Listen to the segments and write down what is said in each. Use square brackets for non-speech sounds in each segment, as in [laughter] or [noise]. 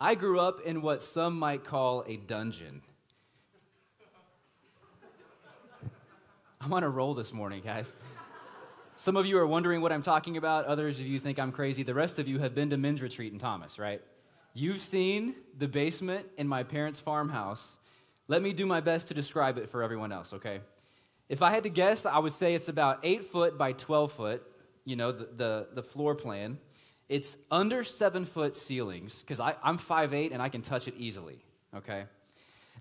I grew up in what some might call a dungeon. I'm on a roll this morning, guys. Some of you are wondering what I'm talking about. Others of you think I'm crazy. The rest of you have been to men's retreat in Thomas, right? You've seen the basement in my parents' farmhouse. Let me do my best to describe it for everyone else, okay? If I had to guess, I would say it's about 8 foot by 12 foot, you know, the, the, the floor plan. It's under 7 foot ceilings, because I'm 5'8 and I can touch it easily, okay?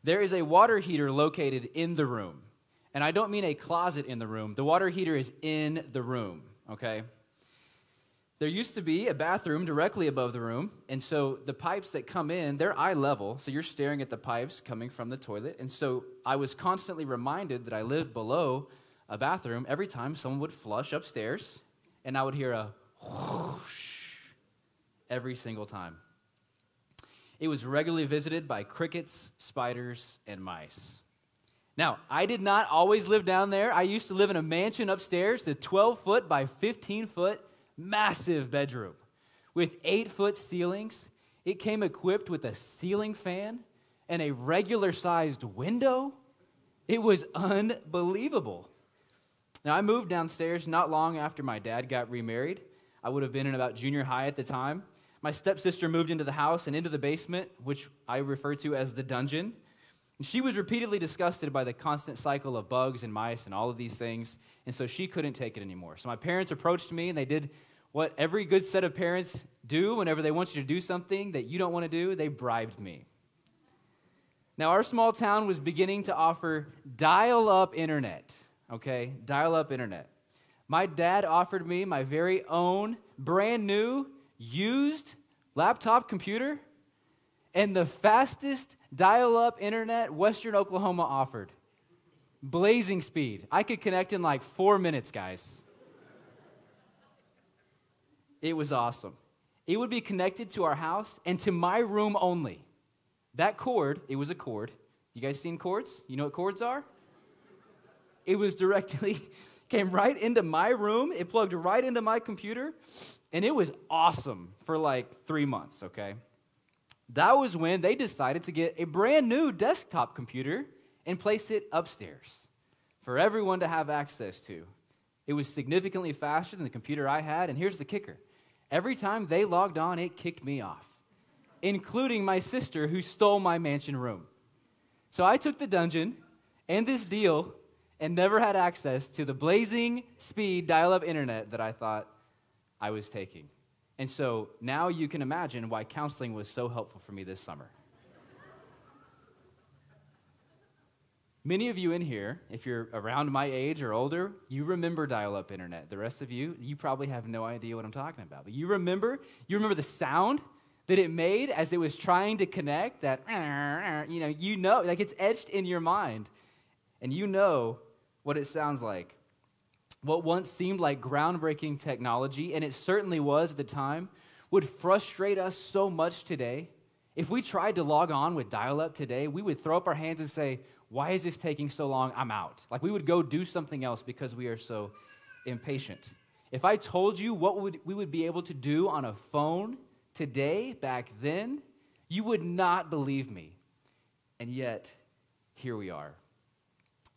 There is a water heater located in the room. And I don't mean a closet in the room, the water heater is in the room, okay? There used to be a bathroom directly above the room, and so the pipes that come in, they're eye level, so you're staring at the pipes coming from the toilet. And so I was constantly reminded that I lived below a bathroom every time someone would flush upstairs, and I would hear a whoosh every single time. It was regularly visited by crickets, spiders, and mice. Now, I did not always live down there. I used to live in a mansion upstairs, the 12 foot by 15 foot, massive bedroom with eight foot ceilings. It came equipped with a ceiling fan and a regular sized window. It was unbelievable. Now, I moved downstairs not long after my dad got remarried. I would have been in about junior high at the time. My stepsister moved into the house and into the basement, which I refer to as the dungeon. And she was repeatedly disgusted by the constant cycle of bugs and mice and all of these things, and so she couldn't take it anymore. So my parents approached me and they did what every good set of parents do whenever they want you to do something that you don't want to do, they bribed me. Now, our small town was beginning to offer dial up internet, okay? Dial up internet. My dad offered me my very own brand new, used laptop computer and the fastest dial up internet Western Oklahoma offered. Blazing speed. I could connect in like four minutes, guys. It was awesome. It would be connected to our house and to my room only. That cord, it was a cord. You guys seen cords? You know what cords are? It was directly, [laughs] came right into my room. It plugged right into my computer. And it was awesome for like three months, okay? That was when they decided to get a brand new desktop computer and place it upstairs for everyone to have access to. It was significantly faster than the computer I had, and here's the kicker every time they logged on, it kicked me off, including my sister who stole my mansion room. So I took the dungeon and this deal and never had access to the blazing speed dial up internet that I thought I was taking. And so now you can imagine why counseling was so helpful for me this summer. Many of you in here, if you're around my age or older, you remember dial up internet. The rest of you, you probably have no idea what I'm talking about. But you remember, you remember the sound that it made as it was trying to connect that you know, you know, like it's etched in your mind. And you know what it sounds like what once seemed like groundbreaking technology, and it certainly was at the time, would frustrate us so much today. If we tried to log on with dial up today, we would throw up our hands and say, Why is this taking so long? I'm out. Like we would go do something else because we are so impatient. If I told you what would, we would be able to do on a phone today, back then, you would not believe me. And yet, here we are.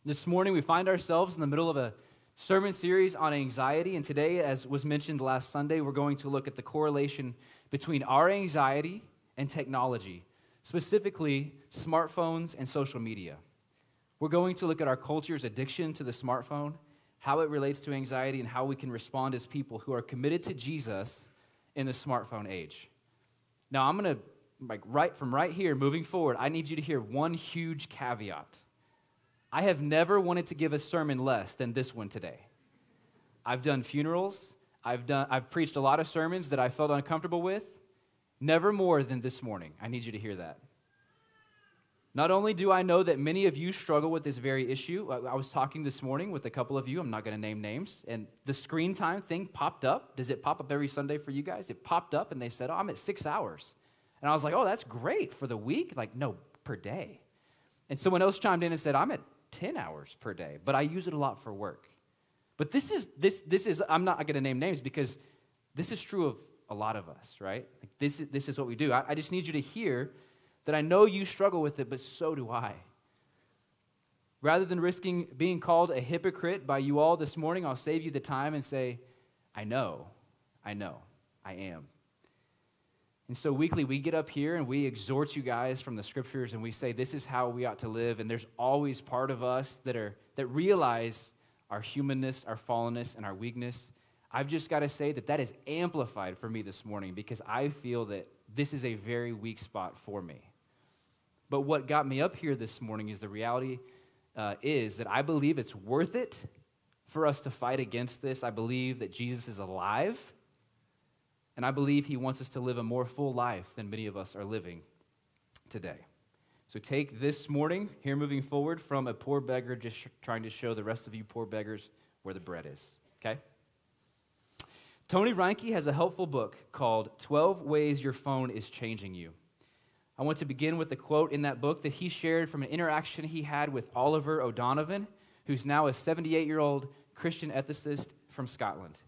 This morning, we find ourselves in the middle of a sermon series on anxiety. And today, as was mentioned last Sunday, we're going to look at the correlation between our anxiety and technology, specifically smartphones and social media. We're going to look at our culture's addiction to the smartphone, how it relates to anxiety, and how we can respond as people who are committed to Jesus in the smartphone age. Now, I'm going to, like, right from right here, moving forward, I need you to hear one huge caveat. I have never wanted to give a sermon less than this one today. I've done funerals, I've, done, I've preached a lot of sermons that I felt uncomfortable with. Never more than this morning. I need you to hear that. Not only do I know that many of you struggle with this very issue, I was talking this morning with a couple of you, I'm not going to name names, and the screen time thing popped up. Does it pop up every Sunday for you guys? It popped up and they said, Oh, I'm at six hours. And I was like, Oh, that's great for the week? Like, no, per day. And someone else chimed in and said, I'm at 10 hours per day, but I use it a lot for work. But this is, this, this is I'm not going to name names because this is true of a lot of us, right? Like this, is, this is what we do. I, I just need you to hear that I know you struggle with it, but so do I. Rather than risking being called a hypocrite by you all this morning, I'll save you the time and say, I know, I know, I am. And so, weekly, we get up here and we exhort you guys from the scriptures and we say, This is how we ought to live. And there's always part of us that, are, that realize our humanness, our fallenness, and our weakness. I've just got to say that that is amplified for me this morning because I feel that this is a very weak spot for me. But what got me up here this morning is the reality uh, is that I believe it's worth it for us to fight against this. I believe that Jesus is alive and I believe he wants us to live a more full life than many of us are living today. So take this morning, here moving forward, from a poor beggar just sh- trying to show the rest of you poor beggars where the bread is. Okay? Tony Reinke has a helpful book called 12 Ways Your Phone is Changing You. I want to begin with a quote in that book that he shared from an interaction he had with Oliver O'Donovan, who's now a 78 year old Christian ethicist from Scotland.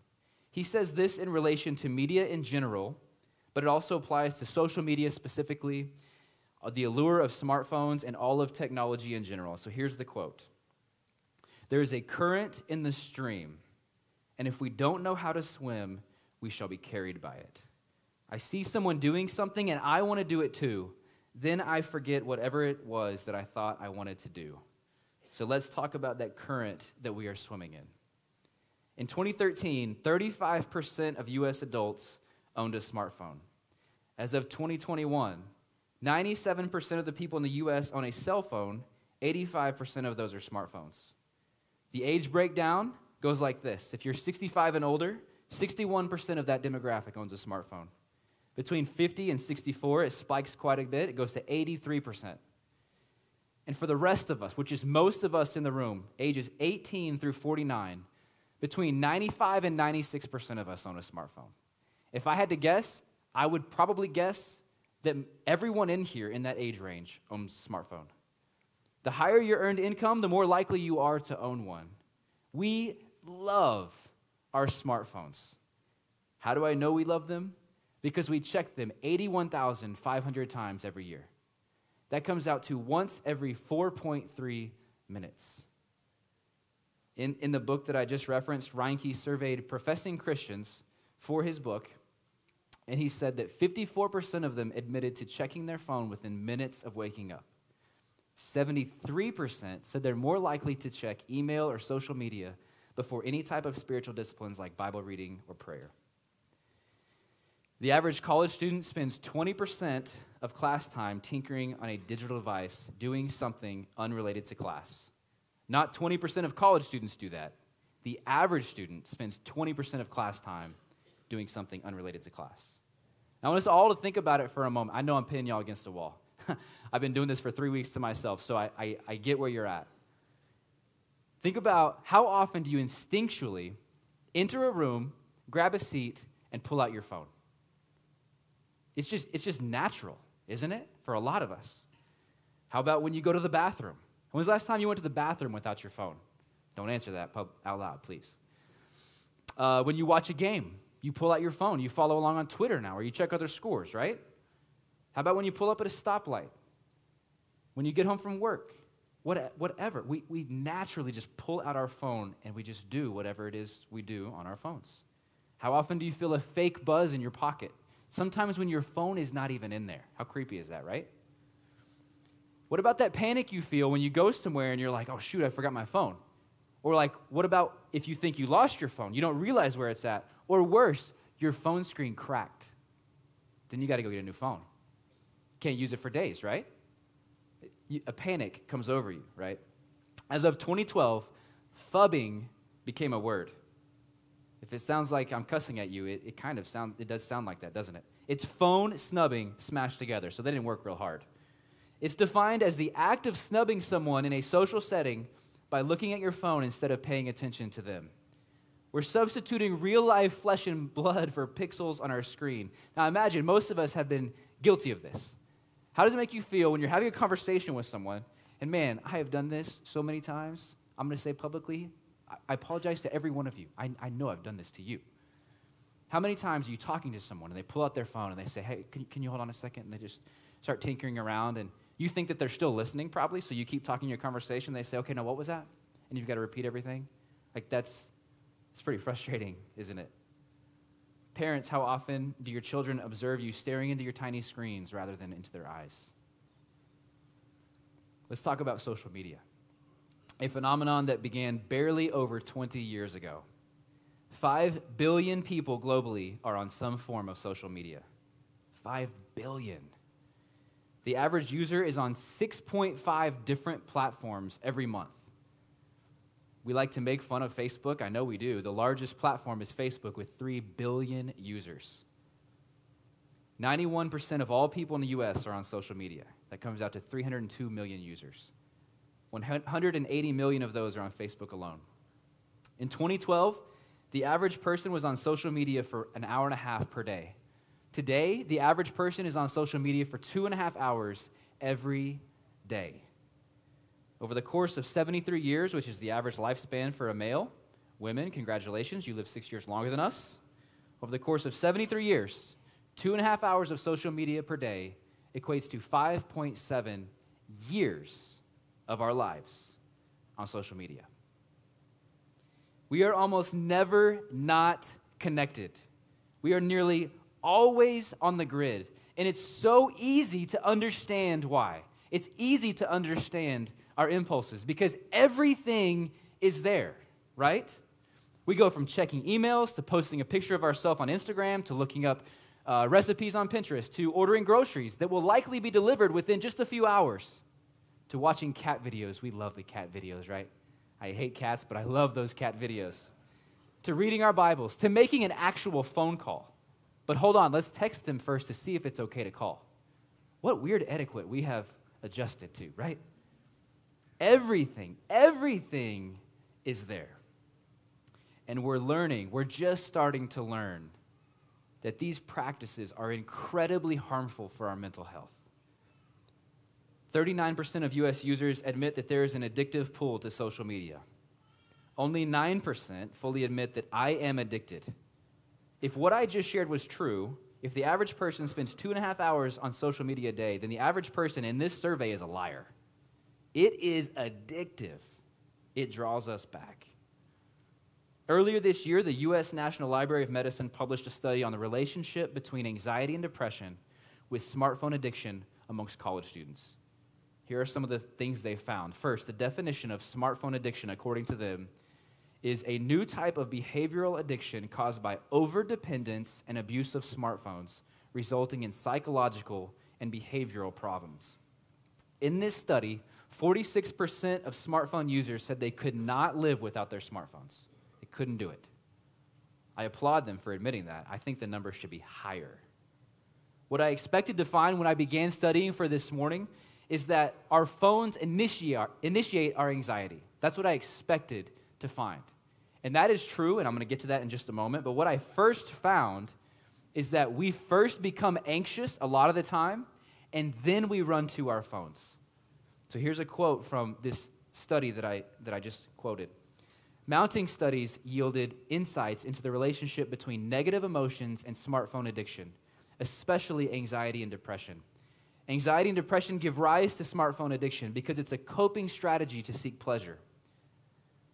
He says this in relation to media in general, but it also applies to social media specifically, uh, the allure of smartphones, and all of technology in general. So here's the quote There is a current in the stream, and if we don't know how to swim, we shall be carried by it. I see someone doing something, and I want to do it too. Then I forget whatever it was that I thought I wanted to do. So let's talk about that current that we are swimming in. In 2013, 35% of US adults owned a smartphone. As of 2021, 97% of the people in the US own a cell phone, 85% of those are smartphones. The age breakdown goes like this if you're 65 and older, 61% of that demographic owns a smartphone. Between 50 and 64, it spikes quite a bit, it goes to 83%. And for the rest of us, which is most of us in the room, ages 18 through 49, between 95 and 96% of us own a smartphone. If I had to guess, I would probably guess that everyone in here in that age range owns a smartphone. The higher your earned income, the more likely you are to own one. We love our smartphones. How do I know we love them? Because we check them 81,500 times every year. That comes out to once every 4.3 minutes. In, in the book that I just referenced, Reinke surveyed professing Christians for his book, and he said that 54% of them admitted to checking their phone within minutes of waking up. 73% said they're more likely to check email or social media before any type of spiritual disciplines like Bible reading or prayer. The average college student spends 20% of class time tinkering on a digital device, doing something unrelated to class. Not 20% of college students do that. The average student spends 20% of class time doing something unrelated to class. Now, I want us all to think about it for a moment. I know I'm pinning y'all against a wall. [laughs] I've been doing this for three weeks to myself, so I, I, I get where you're at. Think about how often do you instinctually enter a room, grab a seat, and pull out your phone? It's just, it's just natural, isn't it? For a lot of us. How about when you go to the bathroom? When was the last time you went to the bathroom without your phone? Don't answer that out loud, please. Uh, when you watch a game, you pull out your phone. You follow along on Twitter now, or you check other scores, right? How about when you pull up at a stoplight? When you get home from work? What, whatever. We, we naturally just pull out our phone and we just do whatever it is we do on our phones. How often do you feel a fake buzz in your pocket? Sometimes when your phone is not even in there. How creepy is that, right? What about that panic you feel when you go somewhere and you're like, oh, shoot, I forgot my phone? Or like, what about if you think you lost your phone? You don't realize where it's at. Or worse, your phone screen cracked. Then you got to go get a new phone. Can't use it for days, right? A panic comes over you, right? As of 2012, phubbing became a word. If it sounds like I'm cussing at you, it, it kind of sounds, it does sound like that, doesn't it? It's phone snubbing smashed together, so they didn't work real hard. It's defined as the act of snubbing someone in a social setting by looking at your phone instead of paying attention to them. We're substituting real life flesh and blood for pixels on our screen. Now imagine most of us have been guilty of this. How does it make you feel when you're having a conversation with someone? And man, I have done this so many times. I'm going to say publicly, I apologize to every one of you. I, I know I've done this to you. How many times are you talking to someone and they pull out their phone and they say, Hey, can, can you hold on a second? And they just start tinkering around and you think that they're still listening probably, so you keep talking your conversation. They say, Okay, now what was that? And you've got to repeat everything. Like that's it's pretty frustrating, isn't it? Parents, how often do your children observe you staring into your tiny screens rather than into their eyes? Let's talk about social media, a phenomenon that began barely over 20 years ago. Five billion people globally are on some form of social media. Five billion. The average user is on 6.5 different platforms every month. We like to make fun of Facebook. I know we do. The largest platform is Facebook with 3 billion users. 91% of all people in the US are on social media. That comes out to 302 million users. 180 million of those are on Facebook alone. In 2012, the average person was on social media for an hour and a half per day. Today, the average person is on social media for two and a half hours every day. Over the course of 73 years, which is the average lifespan for a male, women, congratulations, you live six years longer than us. Over the course of 73 years, two and a half hours of social media per day equates to 5.7 years of our lives on social media. We are almost never not connected. We are nearly always on the grid. And it's so easy to understand why. It's easy to understand our impulses because everything is there, right? We go from checking emails to posting a picture of ourselves on Instagram to looking up uh, recipes on Pinterest to ordering groceries that will likely be delivered within just a few hours to watching cat videos. We love the cat videos, right? I hate cats, but I love those cat videos. To reading our Bibles, to making an actual phone call. But hold on, let's text them first to see if it's okay to call. What weird etiquette we have adjusted to, right? Everything, everything is there. And we're learning, we're just starting to learn that these practices are incredibly harmful for our mental health. 39% of US users admit that there is an addictive pull to social media. Only 9% fully admit that I am addicted. If what I just shared was true, if the average person spends two and a half hours on social media a day, then the average person in this survey is a liar. It is addictive, it draws us back. Earlier this year, the U.S. National Library of Medicine published a study on the relationship between anxiety and depression with smartphone addiction amongst college students. Here are some of the things they found. First, the definition of smartphone addiction, according to them, is a new type of behavioral addiction caused by overdependence and abuse of smartphones, resulting in psychological and behavioral problems. In this study, 46% of smartphone users said they could not live without their smartphones. They couldn't do it. I applaud them for admitting that. I think the number should be higher. What I expected to find when I began studying for this morning is that our phones initiate, initiate our anxiety. That's what I expected to find. And that is true, and I'm going to get to that in just a moment. But what I first found is that we first become anxious a lot of the time, and then we run to our phones. So here's a quote from this study that I, that I just quoted. Mounting studies yielded insights into the relationship between negative emotions and smartphone addiction, especially anxiety and depression. Anxiety and depression give rise to smartphone addiction because it's a coping strategy to seek pleasure.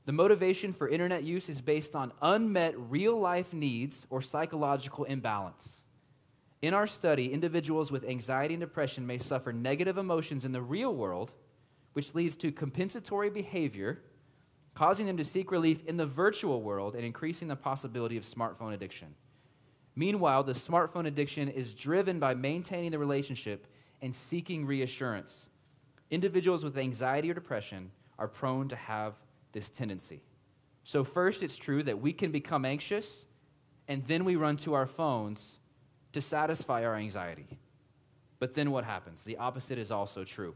The motivation for internet use is based on unmet real life needs or psychological imbalance. In our study, individuals with anxiety and depression may suffer negative emotions in the real world which leads to compensatory behavior, causing them to seek relief in the virtual world and increasing the possibility of smartphone addiction. Meanwhile, the smartphone addiction is driven by maintaining the relationship and seeking reassurance. Individuals with anxiety or depression are prone to have this tendency. So, first, it's true that we can become anxious, and then we run to our phones to satisfy our anxiety. But then what happens? The opposite is also true.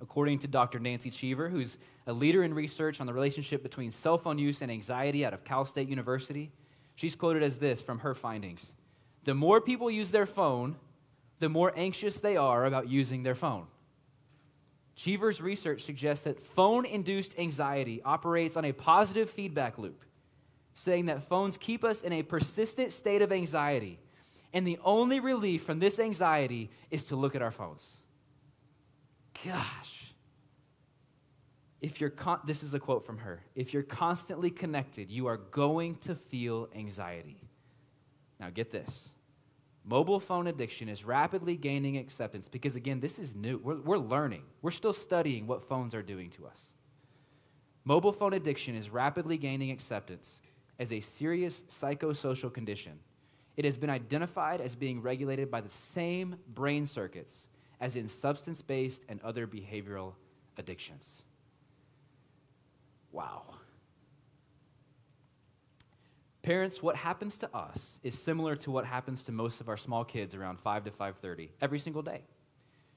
According to Dr. Nancy Cheever, who's a leader in research on the relationship between cell phone use and anxiety out of Cal State University, she's quoted as this from her findings The more people use their phone, the more anxious they are about using their phone. Cheever's research suggests that phone induced anxiety operates on a positive feedback loop. saying that phones keep us in a persistent state of anxiety. And the only relief from this anxiety is to look at our phones. Gosh. If you're con- this is a quote from her. If you're constantly connected, you are going to feel anxiety. Now get this. Mobile phone addiction is rapidly gaining acceptance because, again, this is new. We're, we're learning. We're still studying what phones are doing to us. Mobile phone addiction is rapidly gaining acceptance as a serious psychosocial condition. It has been identified as being regulated by the same brain circuits as in substance based and other behavioral addictions. Wow. Parents, what happens to us is similar to what happens to most of our small kids around 5 to 5:30 every single day.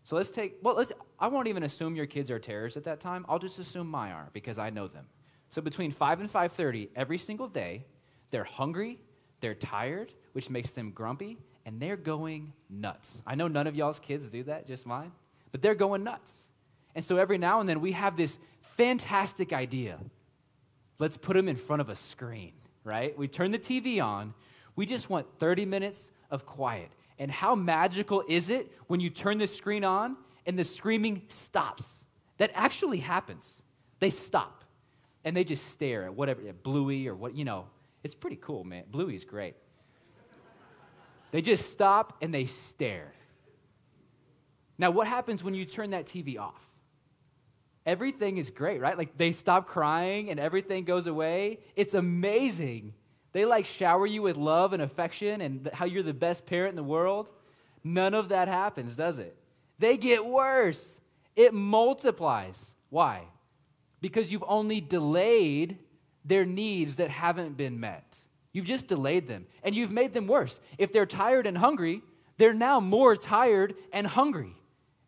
So let's take well, let's I won't even assume your kids are terrorists at that time. I'll just assume my are because I know them. So between 5 and 5:30 every single day, they're hungry, they're tired, which makes them grumpy, and they're going nuts. I know none of y'all's kids do that, just mine, but they're going nuts. And so every now and then we have this fantastic idea. Let's put them in front of a screen right? We turn the TV on. We just want 30 minutes of quiet. And how magical is it when you turn the screen on and the screaming stops? That actually happens. They stop and they just stare at whatever, at Bluey or what, you know. It's pretty cool, man. Bluey's great. They just stop and they stare. Now, what happens when you turn that TV off? Everything is great, right? Like they stop crying and everything goes away. It's amazing. They like shower you with love and affection and how you're the best parent in the world. None of that happens, does it? They get worse. It multiplies. Why? Because you've only delayed their needs that haven't been met. You've just delayed them and you've made them worse. If they're tired and hungry, they're now more tired and hungry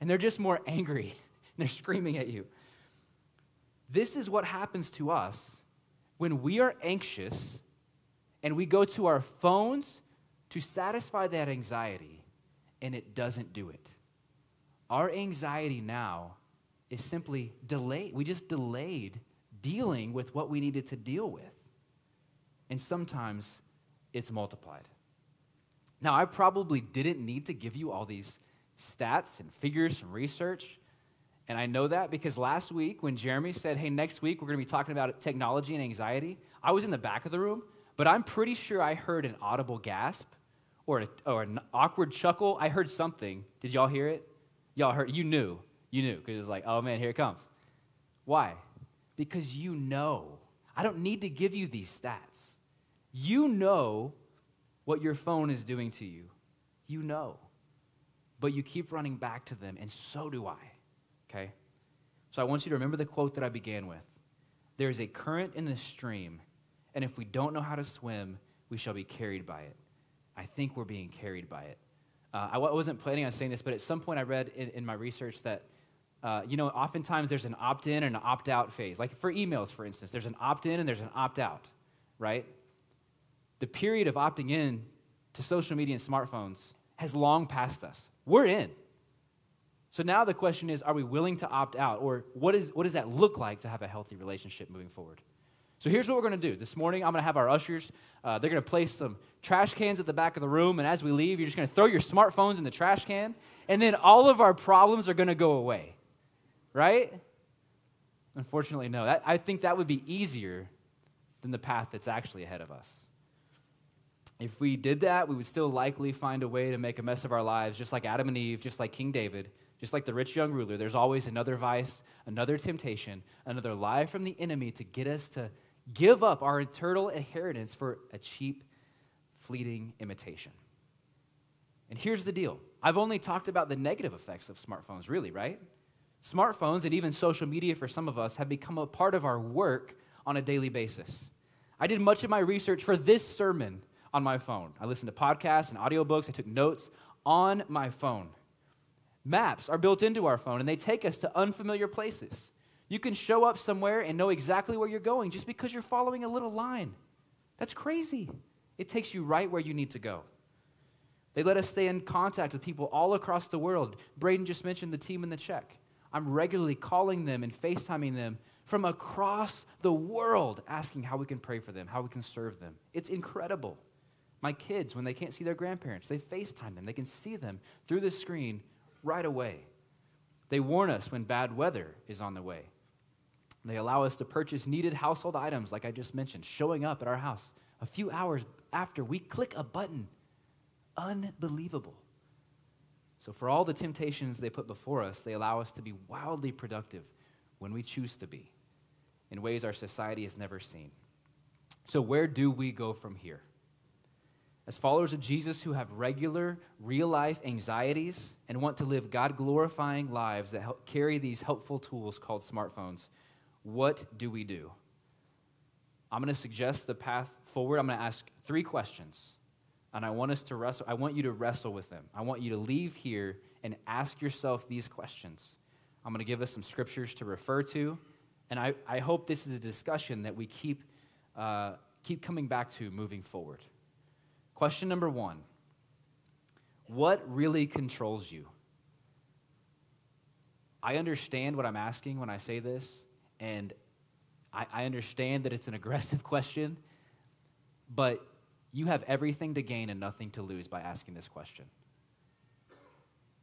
and they're just more [laughs] angry and they're screaming at you. This is what happens to us when we are anxious and we go to our phones to satisfy that anxiety and it doesn't do it. Our anxiety now is simply delayed. We just delayed dealing with what we needed to deal with. And sometimes it's multiplied. Now, I probably didn't need to give you all these stats and figures from research and I know that because last week when Jeremy said, hey, next week we're going to be talking about technology and anxiety, I was in the back of the room, but I'm pretty sure I heard an audible gasp or, a, or an awkward chuckle. I heard something. Did y'all hear it? Y'all heard, you knew. You knew because it was like, oh man, here it comes. Why? Because you know. I don't need to give you these stats. You know what your phone is doing to you. You know. But you keep running back to them, and so do I okay? So I want you to remember the quote that I began with There is a current in the stream, and if we don't know how to swim, we shall be carried by it. I think we're being carried by it. Uh, I wasn't planning on saying this, but at some point I read in, in my research that, uh, you know, oftentimes there's an opt in and an opt out phase. Like for emails, for instance, there's an opt in and there's an opt out, right? The period of opting in to social media and smartphones has long passed us. We're in. So now the question is are we willing to opt out? Or what, is, what does that look like to have a healthy relationship moving forward? So here's what we're going to do. This morning, I'm going to have our ushers, uh, they're going to place some trash cans at the back of the room. And as we leave, you're just going to throw your smartphones in the trash can. And then all of our problems are going to go away. Right? Unfortunately, no. That, I think that would be easier than the path that's actually ahead of us. If we did that, we would still likely find a way to make a mess of our lives, just like Adam and Eve, just like King David. Just like the rich young ruler, there's always another vice, another temptation, another lie from the enemy to get us to give up our eternal inheritance for a cheap, fleeting imitation. And here's the deal I've only talked about the negative effects of smartphones, really, right? Smartphones and even social media for some of us have become a part of our work on a daily basis. I did much of my research for this sermon on my phone. I listened to podcasts and audiobooks, I took notes on my phone. Maps are built into our phone and they take us to unfamiliar places. You can show up somewhere and know exactly where you're going just because you're following a little line. That's crazy. It takes you right where you need to go. They let us stay in contact with people all across the world. Braden just mentioned the team in the Czech. I'm regularly calling them and FaceTiming them from across the world asking how we can pray for them, how we can serve them. It's incredible. My kids, when they can't see their grandparents, they FaceTime them. They can see them through the screen right away. They warn us when bad weather is on the way. They allow us to purchase needed household items, like I just mentioned, showing up at our house a few hours after we click a button. Unbelievable. So, for all the temptations they put before us, they allow us to be wildly productive when we choose to be in ways our society has never seen. So, where do we go from here? As followers of Jesus who have regular, real life anxieties and want to live God glorifying lives that help carry these helpful tools called smartphones, what do we do? I'm going to suggest the path forward. I'm going to ask three questions. And I want us to wrestle, I want you to wrestle with them. I want you to leave here and ask yourself these questions. I'm going to give us some scriptures to refer to. And I, I hope this is a discussion that we keep, uh, keep coming back to moving forward. Question number one What really controls you? I understand what I'm asking when I say this, and I, I understand that it's an [laughs] aggressive question, but you have everything to gain and nothing to lose by asking this question.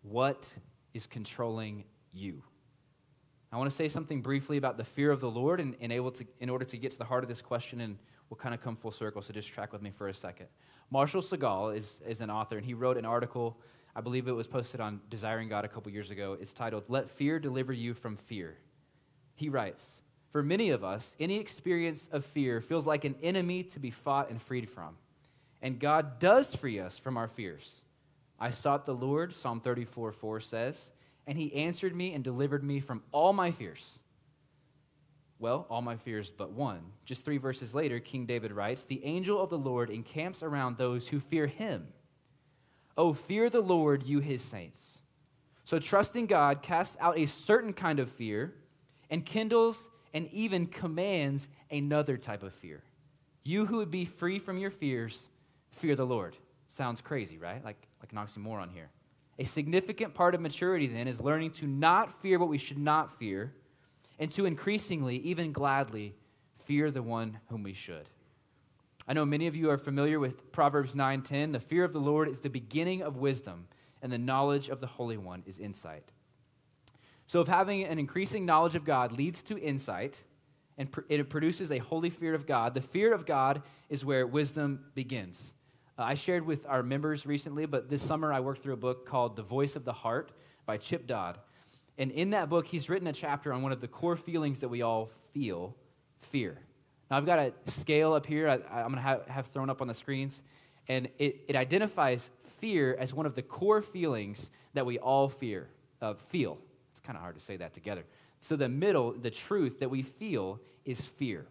What is controlling you? I want to say something briefly about the fear of the Lord and, and able to, in order to get to the heart of this question, and we'll kind of come full circle, so just track with me for a second. Marshall Segal is, is an author, and he wrote an article, I believe it was posted on Desiring God a couple years ago. It's titled, Let Fear Deliver You from Fear. He writes, for many of us, any experience of fear feels like an enemy to be fought and freed from. And God does free us from our fears. I sought the Lord, Psalm 34 4 says, and he answered me and delivered me from all my fears. Well, all my fears but one. Just three verses later, King David writes The angel of the Lord encamps around those who fear him. Oh, fear the Lord, you his saints. So, trusting God casts out a certain kind of fear and kindles and even commands another type of fear. You who would be free from your fears, fear the Lord. Sounds crazy, right? Like, like an oxymoron here. A significant part of maturity, then, is learning to not fear what we should not fear, and to increasingly, even gladly, fear the one whom we should. I know many of you are familiar with Proverbs 9:10. The fear of the Lord is the beginning of wisdom, and the knowledge of the Holy One is insight. So, if having an increasing knowledge of God leads to insight and it produces a holy fear of God, the fear of God is where wisdom begins. Uh, I shared with our members recently, but this summer I worked through a book called The Voice of the Heart by Chip Dodd. And in that book, he's written a chapter on one of the core feelings that we all feel fear. Now, I've got a scale up here, I, am going to have, have thrown up on the screens, and it, it identifies fear as one of the core feelings that we all fear, uh, feel It's kind of hard to say that together. So, the middle, the truth that we feel is fear.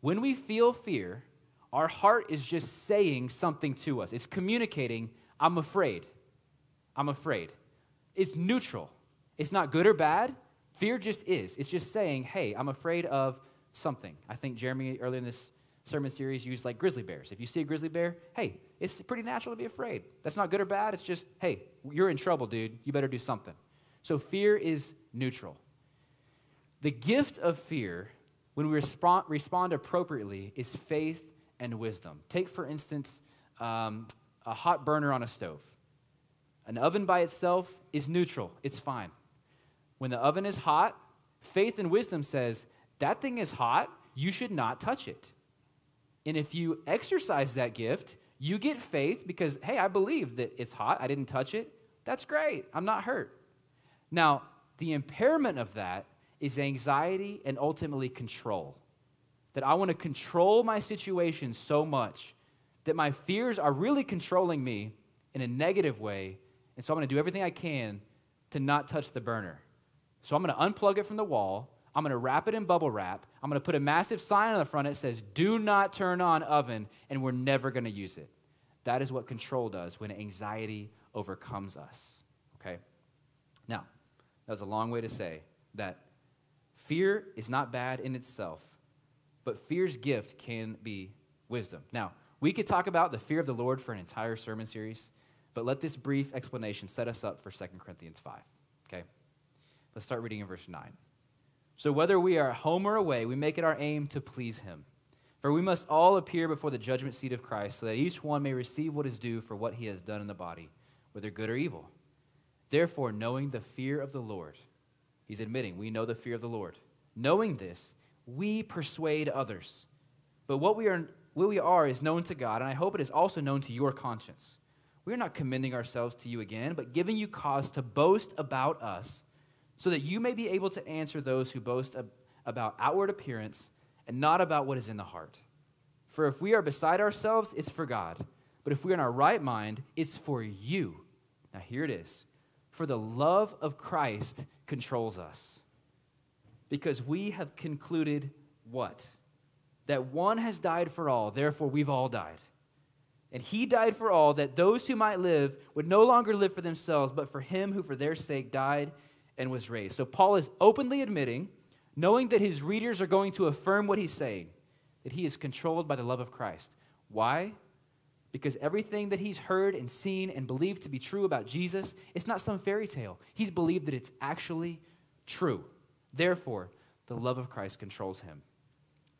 When we feel fear, our heart is just saying something to us. It's communicating, I'm afraid. I'm afraid. It's neutral. It's not good or bad. Fear just is. It's just saying, hey, I'm afraid of something. I think Jeremy earlier in this sermon series used like grizzly bears. If you see a grizzly bear, hey, it's pretty natural to be afraid. That's not good or bad. It's just, hey, you're in trouble, dude. You better do something. So fear is neutral. The gift of fear, when we respond, appropriately, is faith and wisdom. Take, for instance, um, a hot burner on a stove. An oven by itself is neutral, it's fine. When the oven is hot, faith and wisdom says, that thing is hot, you should not touch it. And if you exercise that gift, you get faith because, hey, I believe that it's hot, I didn't touch it. That's great, I'm not hurt. Now, the impairment of that is anxiety and ultimately control. That I want to control my situation so much that my fears are really controlling me in a negative way. And so I'm going to do everything I can to not touch the burner. So I'm going to unplug it from the wall. I'm going to wrap it in bubble wrap. I'm going to put a massive sign on the front that says, Do not turn on oven, and we're never going to use it. That is what control does when anxiety overcomes us. Okay? Now, that was a long way to say that fear is not bad in itself, but fear's gift can be wisdom. Now, we could talk about the fear of the Lord for an entire sermon series, but let this brief explanation set us up for 2 Corinthians 5. Okay? Let's start reading in verse 9. So whether we are at home or away, we make it our aim to please him. For we must all appear before the judgment seat of Christ, so that each one may receive what is due for what he has done in the body, whether good or evil. Therefore, knowing the fear of the Lord, he's admitting we know the fear of the Lord. Knowing this, we persuade others. But what we are, what we are is known to God, and I hope it is also known to your conscience. We are not commending ourselves to you again, but giving you cause to boast about us so that you may be able to answer those who boast ab- about outward appearance and not about what is in the heart. For if we are beside ourselves, it's for God. But if we're in our right mind, it's for you. Now, here it is. For the love of Christ controls us. Because we have concluded what? That one has died for all, therefore we've all died. And he died for all, that those who might live would no longer live for themselves, but for him who for their sake died and was raised. So Paul is openly admitting, knowing that his readers are going to affirm what he's saying, that he is controlled by the love of Christ. Why? Because everything that he's heard and seen and believed to be true about Jesus, it's not some fairy tale. He's believed that it's actually true. Therefore, the love of Christ controls him.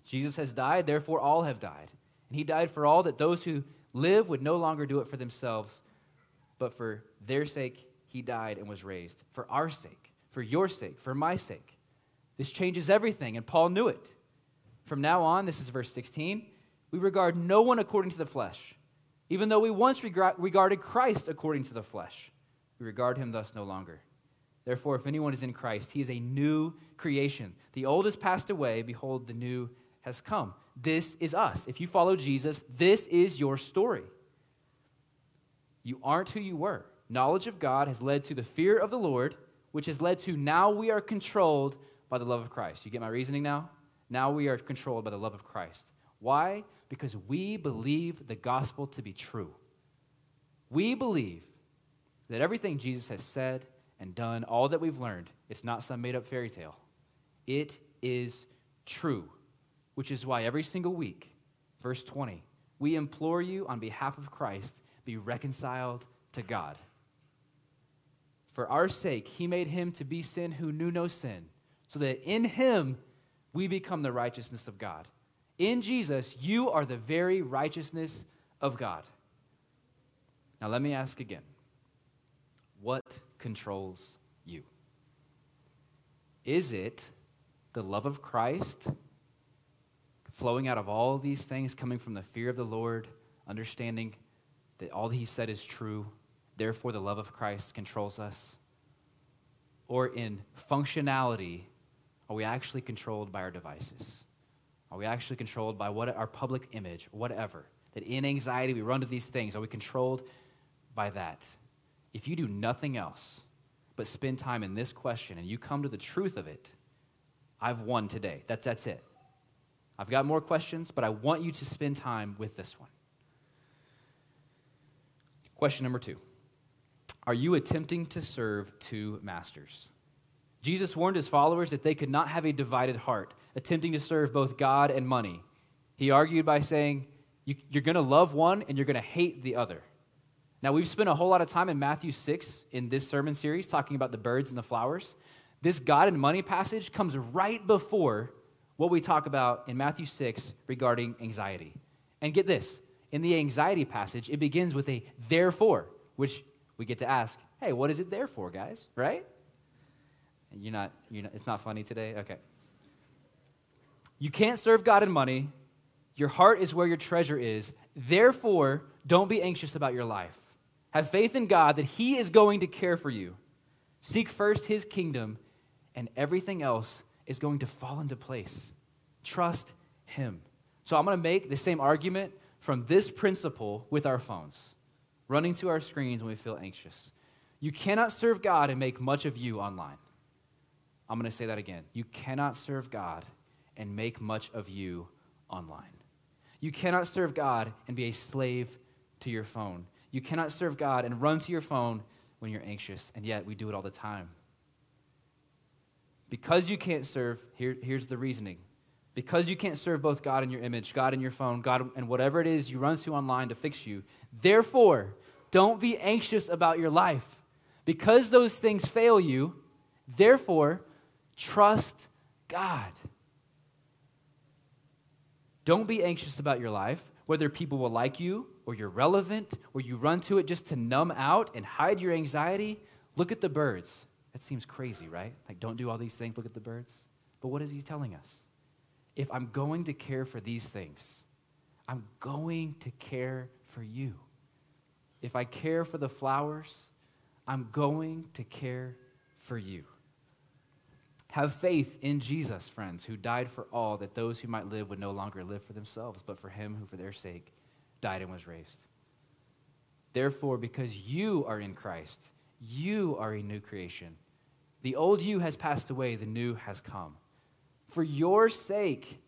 Jesus has died, therefore all have died. And he died for all that those who live would no longer do it for themselves, but for their sake he died and was raised. For our sake, for your sake, for my sake. This changes everything, and Paul knew it. From now on, this is verse 16, we regard no one according to the flesh. Even though we once regarded Christ according to the flesh, we regard him thus no longer. Therefore, if anyone is in Christ, he is a new creation. The old has passed away, behold, the new has come. This is us. If you follow Jesus, this is your story. You aren't who you were knowledge of God has led to the fear of the Lord, which has led to now we are controlled by the love of Christ. You get my reasoning now? Now we are controlled by the love of Christ. Why? Because we believe the gospel to be true. We believe that everything Jesus has said and done, all that we've learned, it's not some made up fairy tale. It is true, which is why every single week, verse 20, we implore you on behalf of Christ, be reconciled to God. For our sake, he made him to be sin who knew no sin, so that in him we become the righteousness of God. In Jesus, you are the very righteousness of God. Now, let me ask again what controls you? Is it the love of Christ flowing out of all these things, coming from the fear of the Lord, understanding that all he said is true, therefore the love of Christ controls us? Or in functionality, are we actually controlled by our devices? Are we actually controlled by what our public image, whatever? That in anxiety we run to these things. Are we controlled by that? If you do nothing else but spend time in this question and you come to the truth of it, I've won today. That's, that's it. I've got more questions, but I want you to spend time with this one. Question number two are you attempting to serve two masters? Jesus warned his followers that they could not have a divided heart, attempting to serve both God and money. He argued by saying, You're going to love one and you're going to hate the other. Now, we've spent a whole lot of time in Matthew 6 in this sermon series talking about the birds and the flowers. This God and money passage comes right before what we talk about in Matthew 6 regarding anxiety. And get this in the anxiety passage, it begins with a therefore, which we get to ask, hey, what is it there for, guys? Right? You're not, you're not, it's not funny today? Okay. You can't serve God and money. Your heart is where your treasure is. Therefore, don't be anxious about your life. Have faith in God that He is going to care for you. Seek first His kingdom, and everything else is going to fall into place. Trust Him. So I'm going to make the same argument from this principle with our phones running to our screens when we feel anxious. You cannot serve God and make much of you online. I'm going to say that again. You cannot serve God and make much of you online. You cannot serve God and be a slave to your phone. You cannot serve God and run to your phone when you're anxious, and yet we do it all the time. Because you can't serve, here, here's the reasoning. Because you can't serve both God and your image, God and your phone, God and whatever it is you run to online to fix you, Therefore, don't be anxious about your life. Because those things fail you, therefore, trust God. Don't be anxious about your life, whether people will like you or you're relevant or you run to it just to numb out and hide your anxiety. Look at the birds. That seems crazy, right? Like, don't do all these things, look at the birds. But what is he telling us? If I'm going to care for these things, I'm going to care for you. If I care for the flowers, I'm going to care for you. Have faith in Jesus, friends, who died for all, that those who might live would no longer live for themselves, but for him who for their sake died and was raised. Therefore, because you are in Christ, you are a new creation. The old you has passed away, the new has come. For your sake,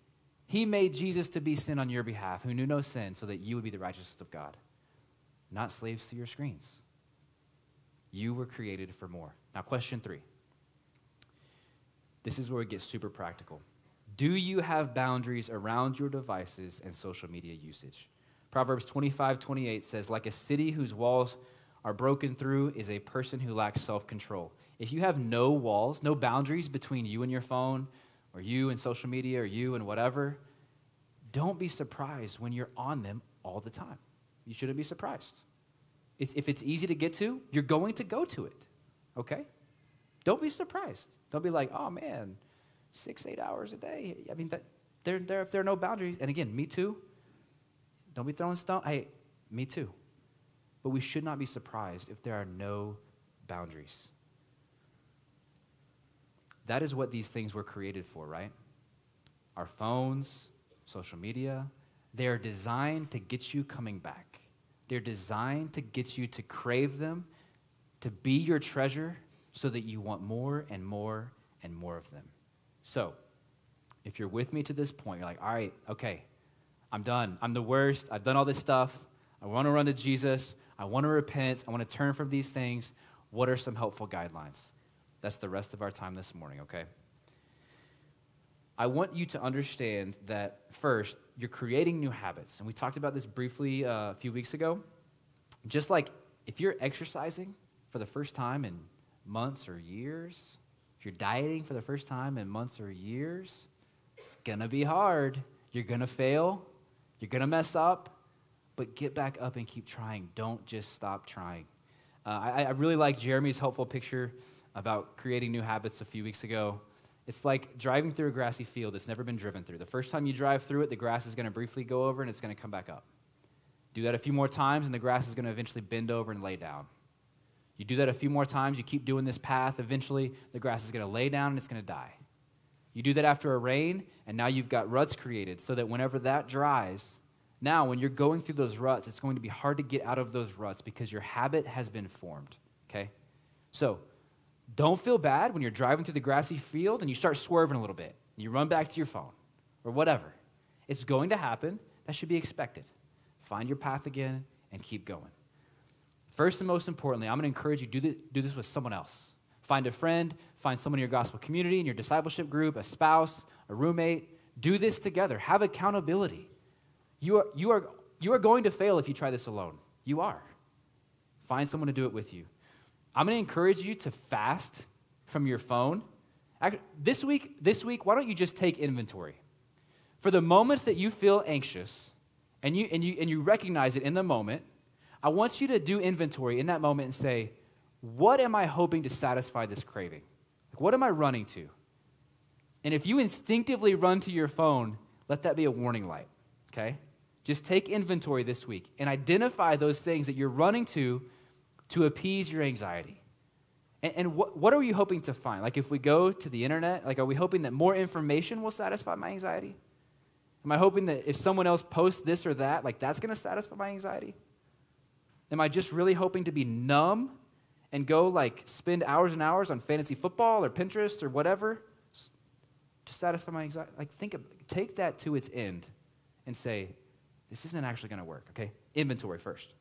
he made Jesus to be sin on your behalf, who knew no sin, so that you would be the righteousness of God. Not slaves to your screens. You were created for more. Now, question three. This is where it gets super practical. Do you have boundaries around your devices and social media usage? Proverbs 25, 28 says, Like a city whose walls are broken through is a person who lacks self control. If you have no walls, no boundaries between you and your phone, or you and social media, or you and whatever, don't be surprised when you're on them all the time. You shouldn't be surprised. It's, if it's easy to get to, you're going to go to it, okay? Don't be surprised. Don't be like, oh man, six, eight hours a day. I mean, that, there, there, if there are no boundaries, and again, me too. Don't be throwing stone. Hey, me too. But we should not be surprised if there are no boundaries. That is what these things were created for, right? Our phones, social media, they are designed to get you coming back. They're designed to get you to crave them, to be your treasure, so that you want more and more and more of them. So, if you're with me to this point, you're like, all right, okay, I'm done. I'm the worst. I've done all this stuff. I want to run to Jesus. I want to repent. I want to turn from these things. What are some helpful guidelines? That's the rest of our time this morning, okay? I want you to understand that first, you're creating new habits. And we talked about this briefly uh, a few weeks ago. Just like if you're exercising for the first time in months or years, if you're dieting for the first time in months or years, it's to be hard. You're to fail. You're to mess up. But get back up and keep trying. Don't just stop trying. Uh, I, I really like Jeremy's helpful picture about creating new habits a few weeks ago. It's like driving through a grassy field that's never been driven through. The first time you drive through it, the grass is going to briefly go over and it's going to come back up. Do that a few more times, and the grass is going to eventually bend over and lay down. You do that a few more times, you keep doing this path, eventually the grass is going to lay down and it's going to die. You do that after a rain, and now you've got ruts created so that whenever that dries, now when you're going through those ruts, it's going to be hard to get out of those ruts because your habit has been formed. Okay? So, don't feel bad when you're driving through the grassy field and you start swerving a little bit. You run back to your phone or whatever. It's going to happen. That should be expected. Find your path again and keep going. First and most importantly, I'm going to encourage you to do this, with someone else. Find a friend, find someone in your gospel community, in your discipleship group, a spouse, a roommate. Do this together. Have accountability. You are, you are, you are going to fail if you try this alone. You are. Find someone to do it with you. I'm going to encourage you to fast from your phone. This week, this week, why don't you just take inventory? For the moments that you feel anxious and you, and you, and you recognize it in the moment, I want you to do inventory in that moment and say, what am I hoping to satisfy this craving? Like, what am I running to? And if you instinctively run to your phone, let that be a warning light, okay? Just take inventory this week and identify those things that you're running to to appease your anxiety. And, and what, what are you hoping to find? Like, if we go to the internet, like, are we hoping that more information will satisfy my anxiety? Am I hoping that if someone else posts this or that, like, that's going to satisfy my anxiety? Am I just really hoping to be numb and go like spend hours and hours on fantasy football or Pinterest or whatever to satisfy my anxiety? Like think of take that to its end and say, this isn't actually going to work, okay? Inventory first.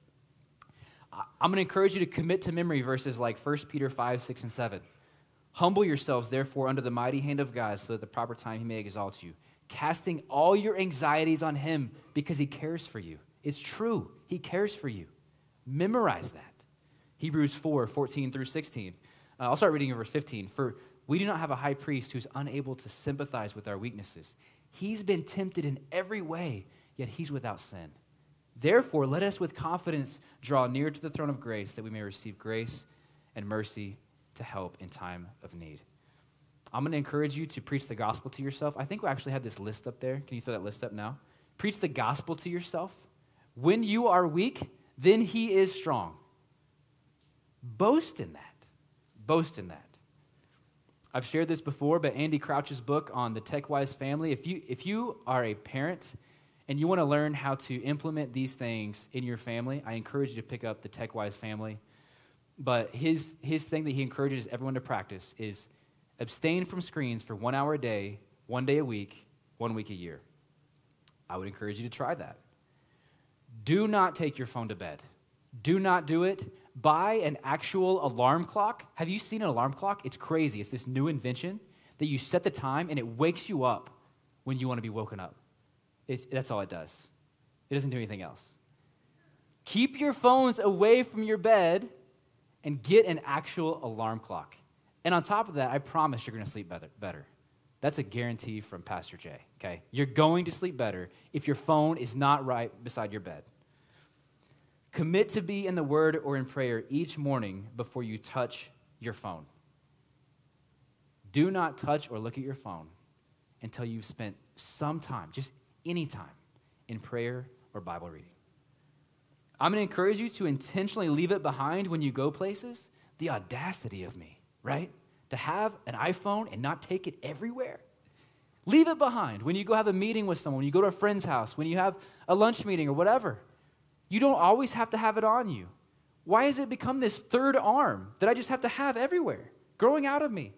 I'm going to encourage you to commit to memory verses like 1 Peter 5, 6, and 7. Humble yourselves, therefore, under the mighty hand of God, so that at the proper time he may exalt you, casting all your anxieties on him because he cares for you. It's true, he cares for you. Memorize that. Hebrews 4 14 through 16. Uh, I'll start reading in verse 15. For we do not have a high priest who's unable to sympathize with our weaknesses. He's been tempted in every way, yet he's without sin. Therefore, let us with confidence draw near to the throne of grace that we may receive grace and mercy to help in time of need. I'm going to encourage you to preach the gospel to yourself. I think we actually have this list up there. Can you throw that list up now? Preach the gospel to yourself. When you are weak, then he is strong. Boast in that. Boast in that. I've shared this before, but Andy Crouch's book on the TechWise family, if you, if you are a parent and you want to learn how to implement these things in your family, I encourage you to pick up the TechWise family. But his, his thing that he encourages everyone to practice is abstain from screens for one hour a day, one day a week, one week a year. I would encourage you to try that. Do not take your phone to bed. Do not do it. Buy an actual alarm clock. Have you seen an alarm clock? It's crazy. It's this new invention that you set the time and it wakes you up when you want to be woken up. It's, that's all it does. It doesn't do anything else. Keep your phones away from your bed and get an actual alarm clock. And on top of that, I promise you're going to sleep better. better. That's a guarantee from Pastor Jay, okay? You're going to sleep better if your phone is not right beside your bed. Commit to be in the Word or in prayer each morning before you touch your phone. Do not touch or look at your phone until you've spent some time, just any time, in prayer or Bible reading. I'm going to encourage you to intentionally leave it behind when you go places. The audacity of me, right? To have an iPhone and not take it everywhere. Leave it behind when you go have a meeting with someone, when you go to a friend's house, when you have a lunch meeting or whatever. You don't always have to have it on you. Why has it become this third arm that I just have to have everywhere, growing out of me?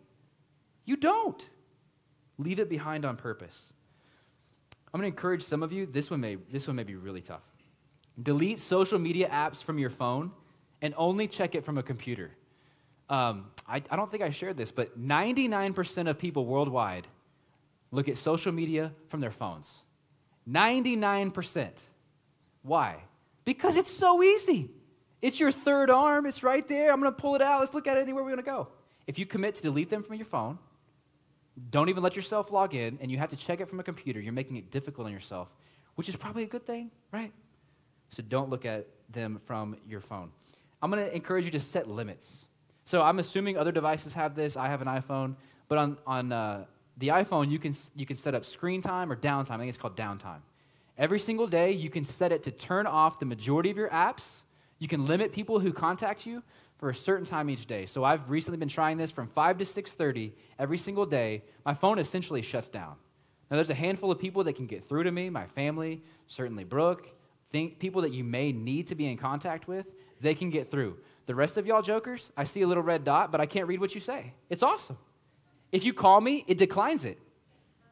You don't. Leave it behind on purpose. I'm going to encourage some of you, this one may, this one may be really tough. Delete social media apps from your phone and only check it from a computer. Um, I, I don't think I shared this, but 99% of people worldwide look at social media from their phones. 99%. Why? Because it's so easy. It's your third arm, it's right there. I'm going to pull it out. Let's look at it anywhere we're going to go. If you commit to delete them from your phone, don't even let yourself log in, and you have to check it from a computer, you're making it difficult on yourself, which is probably a good thing, right? So don't look at them from your phone. I'm going to encourage you to set limits. So I'm assuming other devices have this. I have an iPhone, but on, on uh, the iPhone, you can, you can set up screen time or downtime. I think it's called downtime. Every single day, you can set it to turn off the majority of your apps. You can limit people who contact you for a certain time each day. So I've recently been trying this from 5 to 6:30 every single day. My phone essentially shuts down. Now there's a handful of people that can get through to me, my family, certainly Brooke, think people that you may need to be in contact with, they can get through. The rest of y'all jokers, I see a little red dot, but I can't read what you say. It's awesome. If you call me, it declines it.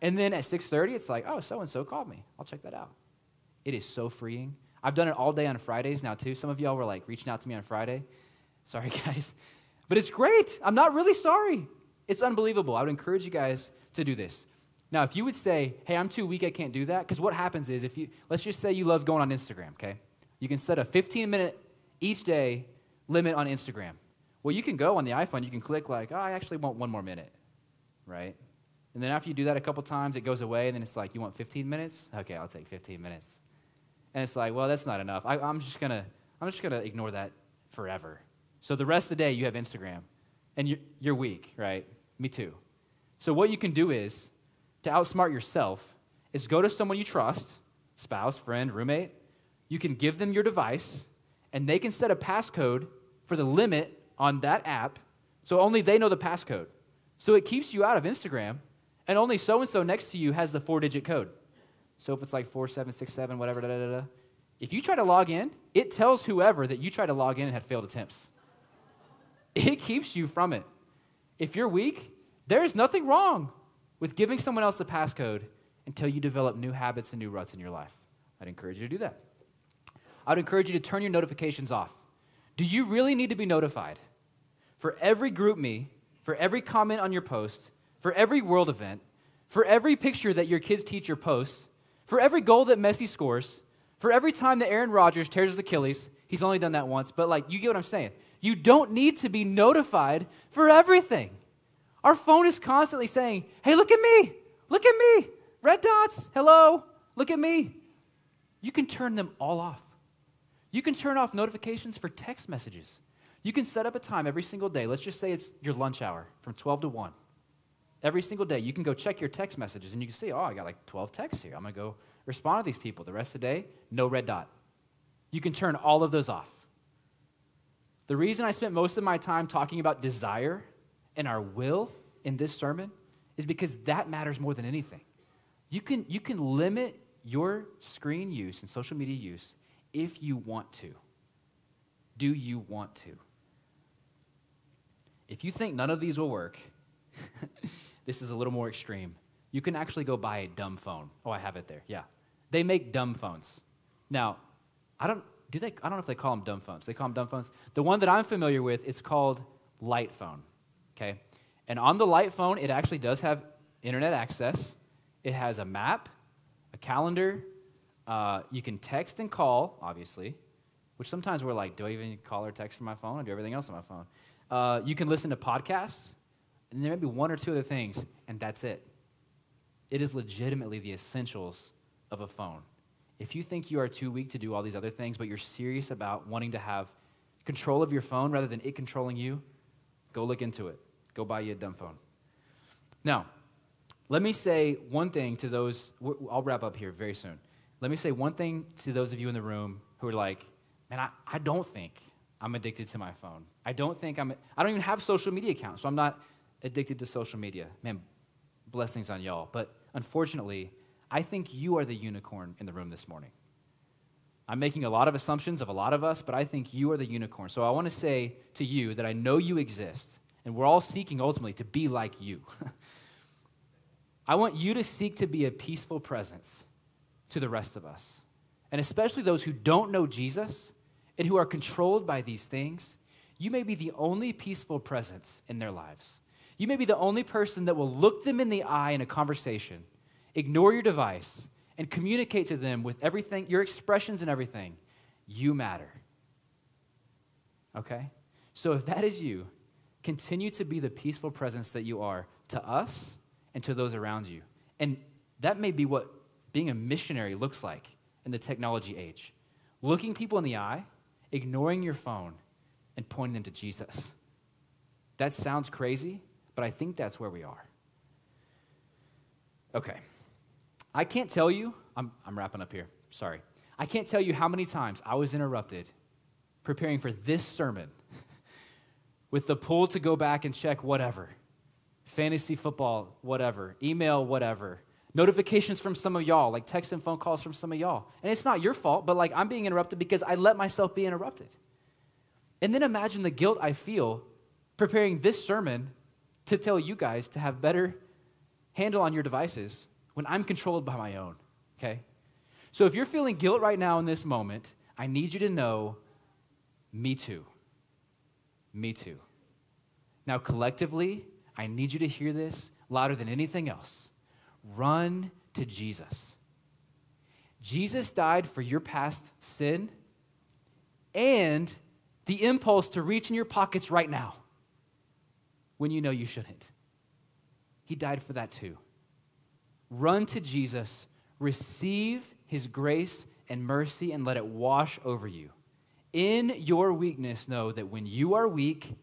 And then at 6:30 it's like, "Oh, so and so called me. I'll check that out." It is so freeing. I've done it all day on Fridays now too. Some of y'all were like reaching out to me on Friday. Sorry, [laughs] guys. But it's great. I'm not really sorry. It's unbelievable. I would encourage you guys to do this. Now, if you would say, hey, I'm too weak, I can't do that, because what happens is if you, let's just say you love going on Instagram, okay? You can set a 15 minute each day limit on Instagram. Well, you can go on the iPhone, you can click like, oh, I actually want one more minute, right? And then after you do that a couple times, it goes away, and then it's like, you want 15 minutes? Okay, I'll take 15 minutes. And it's like, well, that's not enough. I, I'm just gonna, I'm just gonna ignore that forever. So the rest of the day, you have Instagram, and you're, you're weak, right? Me too. So what you can do is, to outsmart yourself, is go to someone you trust, spouse, friend, roommate. You can give them your device, and they can set a passcode for the limit on that app, so only they know the passcode. So it keeps you out of Instagram, and only so and so next to you has the four digit code. So if it's like 4767, whatever, da, da, da, if you try to log in, it tells whoever that you tried to log in and had failed attempts. It keeps you from it. If you're weak, there's nothing wrong with giving someone else the passcode until you develop new habits and new ruts in your life. I'd encourage you to do that. I'd encourage you to turn your notifications off. Do you really need to be notified? For every GroupMe, for every comment on your post, for every world event, for every picture that your kids' teacher posts, for every goal that Messi scores, for every time that Aaron Rodgers tears his Achilles, he's only done that once, but like, you get what I'm saying. You don't need to be notified for everything. Our phone is constantly saying, hey, look at me, look at me, red dots, hello, look at me. You can turn them all off. You can turn off notifications for text messages. You can set up a time every single day. Let's just say it's your lunch hour from 12 to 1. Every single day, you can go check your text messages and you can see, oh, I got like 12 texts here. I'm going to go respond to these people. The rest of the day, no red dot. You can turn all of those off. The reason I spent most of my time talking about desire and our will in this sermon is because that matters more than anything. You can, you can limit your screen use and social media use if you want to. Do you want to? If you think none of these will work, [laughs] this is a little more extreme. You can actually go buy a dumb phone. Oh, I have it there. Yeah. They make dumb phones. Now, I don't do they I don't know if they call them dumb phones. They call them dumb phones. The one that I'm familiar with is called Light Phone. Okay? And on the Light Phone, it actually does have internet access. It has a map, a calendar. Uh, you can text and call, obviously, which sometimes we're like, do I even call or text from my phone? I do everything else on my phone. Uh, you can listen to podcasts, and there may be one or two other things, and that's it. It is legitimately the essentials of a phone. If you think you are too weak to do all these other things, but you're serious about wanting to have control of your phone rather than it controlling you, go look into it. Go buy you a dumb phone. Now, let me say one thing to those, I'll wrap up here very soon. Let me say one thing to those of you in the room who are like, man, I, I don't think I'm addicted to my phone. I don't think I'm, I don't even have social media accounts, so I'm not addicted to social media. Man, blessings on y'all. But unfortunately, I think you are the unicorn in the room this morning. I'm making a lot of assumptions of a lot of us, but I think you are the unicorn. So I want to say to you that I know you exist, and we're all seeking ultimately to be like you. [laughs] I want you to seek to be a peaceful presence to the rest of us, and especially those who don't know Jesus and who are controlled by these things. You may be the only peaceful presence in their lives. You may be the only person that will look them in the eye in a conversation ignore your device, and communicate to them with everything, your expressions and everything, you matter. Okay? So if that is you, continue to be the peaceful presence that you are to us and to those around you. And that may be what being a missionary looks like in the technology age. Looking people in the eye, ignoring your phone, and pointing them to Jesus. That sounds crazy, but I think that's where we are. Okay. I can't tell you, I'm, I'm wrapping up here, sorry. I can't tell you how many times I was interrupted preparing for this sermon [laughs] with the pull to go back and check whatever fantasy football, whatever, email, whatever, notifications from some of y'all, like text and phone calls from some of y'all. And it's not your fault, but like I'm being interrupted because I let myself be interrupted. And then imagine the guilt I feel preparing this sermon to tell you guys to have better handle on your devices when I'm controlled by my own, okay? So if you're feeling guilt right now in this moment, I need you to know me too. Me too. Now, collectively, I need you to hear this louder than anything else. Run to Jesus. Jesus died for your past sin and the impulse to reach in your pockets right now when you know you shouldn't. He died for that too. Run to Jesus, receive his grace and mercy, and let it wash over you. In your weakness, know that when you are weak,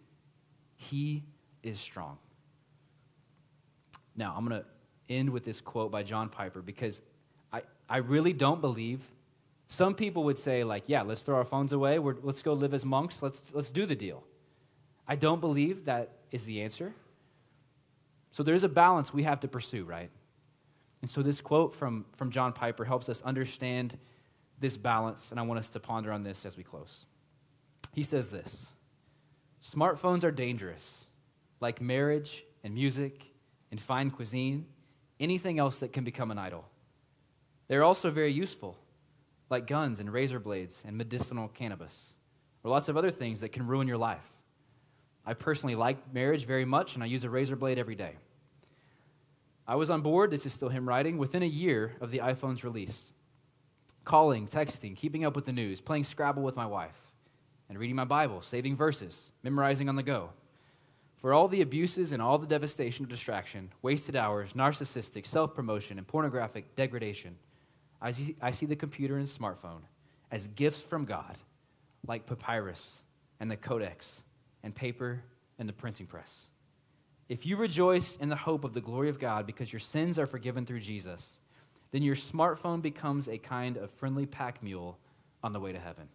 he is strong. Now, I'm going to end with this quote by John Piper because I, I really don't believe. Some people would say, like, yeah, let's throw our phones away. We're, let's go live as monks. Let's, let's do the deal. I don't believe that is the answer. So there's a balance we have to pursue, right? And so, this quote from, from John Piper helps us understand this balance, and I want us to ponder on this as we close. He says this Smartphones are dangerous, like marriage and music and fine cuisine, anything else that can become an idol. They're also very useful, like guns and razor blades and medicinal cannabis, or lots of other things that can ruin your life. I personally like marriage very much, and I use a razor blade every day. I was on board, this is still him writing, within a year of the iPhone's release. Calling, texting, keeping up with the news, playing Scrabble with my wife, and reading my Bible, saving verses, memorizing on the go. For all the abuses and all the devastation of distraction, wasted hours, narcissistic self promotion, and pornographic degradation, I see, I see the computer and smartphone as gifts from God, like papyrus and the codex and paper and the printing press. If you rejoice in the hope of the glory of God because your sins are forgiven through Jesus, then your smartphone becomes a kind of friendly pack mule on the way to heaven.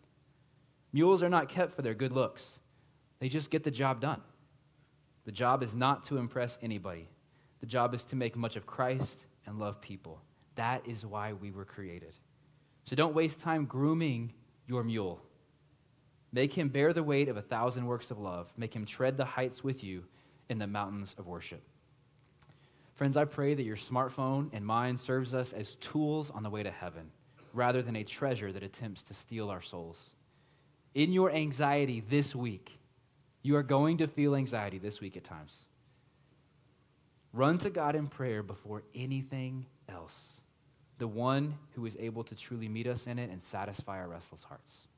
Mules are not kept for their good looks, they just get the job done. The job is not to impress anybody, the job is to make much of Christ and love people. That is why we were created. So don't waste time grooming your mule. Make him bear the weight of a thousand works of love. Make him tread the heights with you in the mountains of worship. Friends, I pray that your smartphone and mine serves us as tools on the way to heaven rather than a treasure that attempts to steal our souls. In your anxiety this week, you are going to feel anxiety this week at times. Run to God in prayer before anything else, the one who is able to truly meet us in it and satisfy our restless hearts.